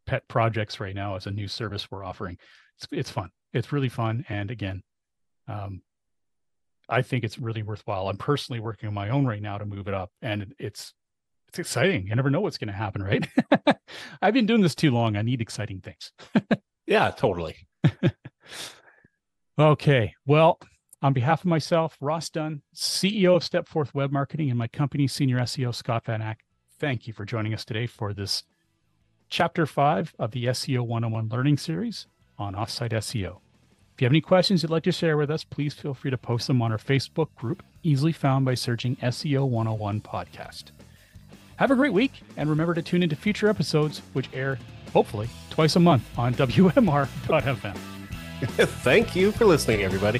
pet projects right now as a new service we're offering it's, it's fun it's really fun and again um, i think it's really worthwhile i'm personally working on my own right now to move it up and it's it's exciting. You never know what's going to happen right? I've been doing this too long. I need exciting things. Yeah totally. Okay well on behalf of myself ross dunn ceo of stepforth web marketing and my company senior seo scott Van Achte thank you for joining us today for this chapter five of the SEO 101 learning series on offsite SEO. If you have any questions you'd like to share with us, please feel free to post them on our Facebook group, easily found by searching SEO 101 Podcast. Have a great week, and remember to tune into future episodes, which air hopefully twice a month on WMR.fm. Thank you for listening, everybody.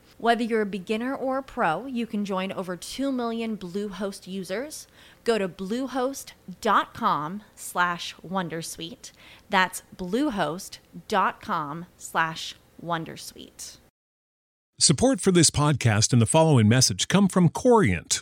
Whether you're a beginner or a pro, you can join over 2 million Bluehost users. Go to bluehost.com slash wondersuite. That's bluehost.com slash wondersuite. Support for this podcast and the following message come from Corient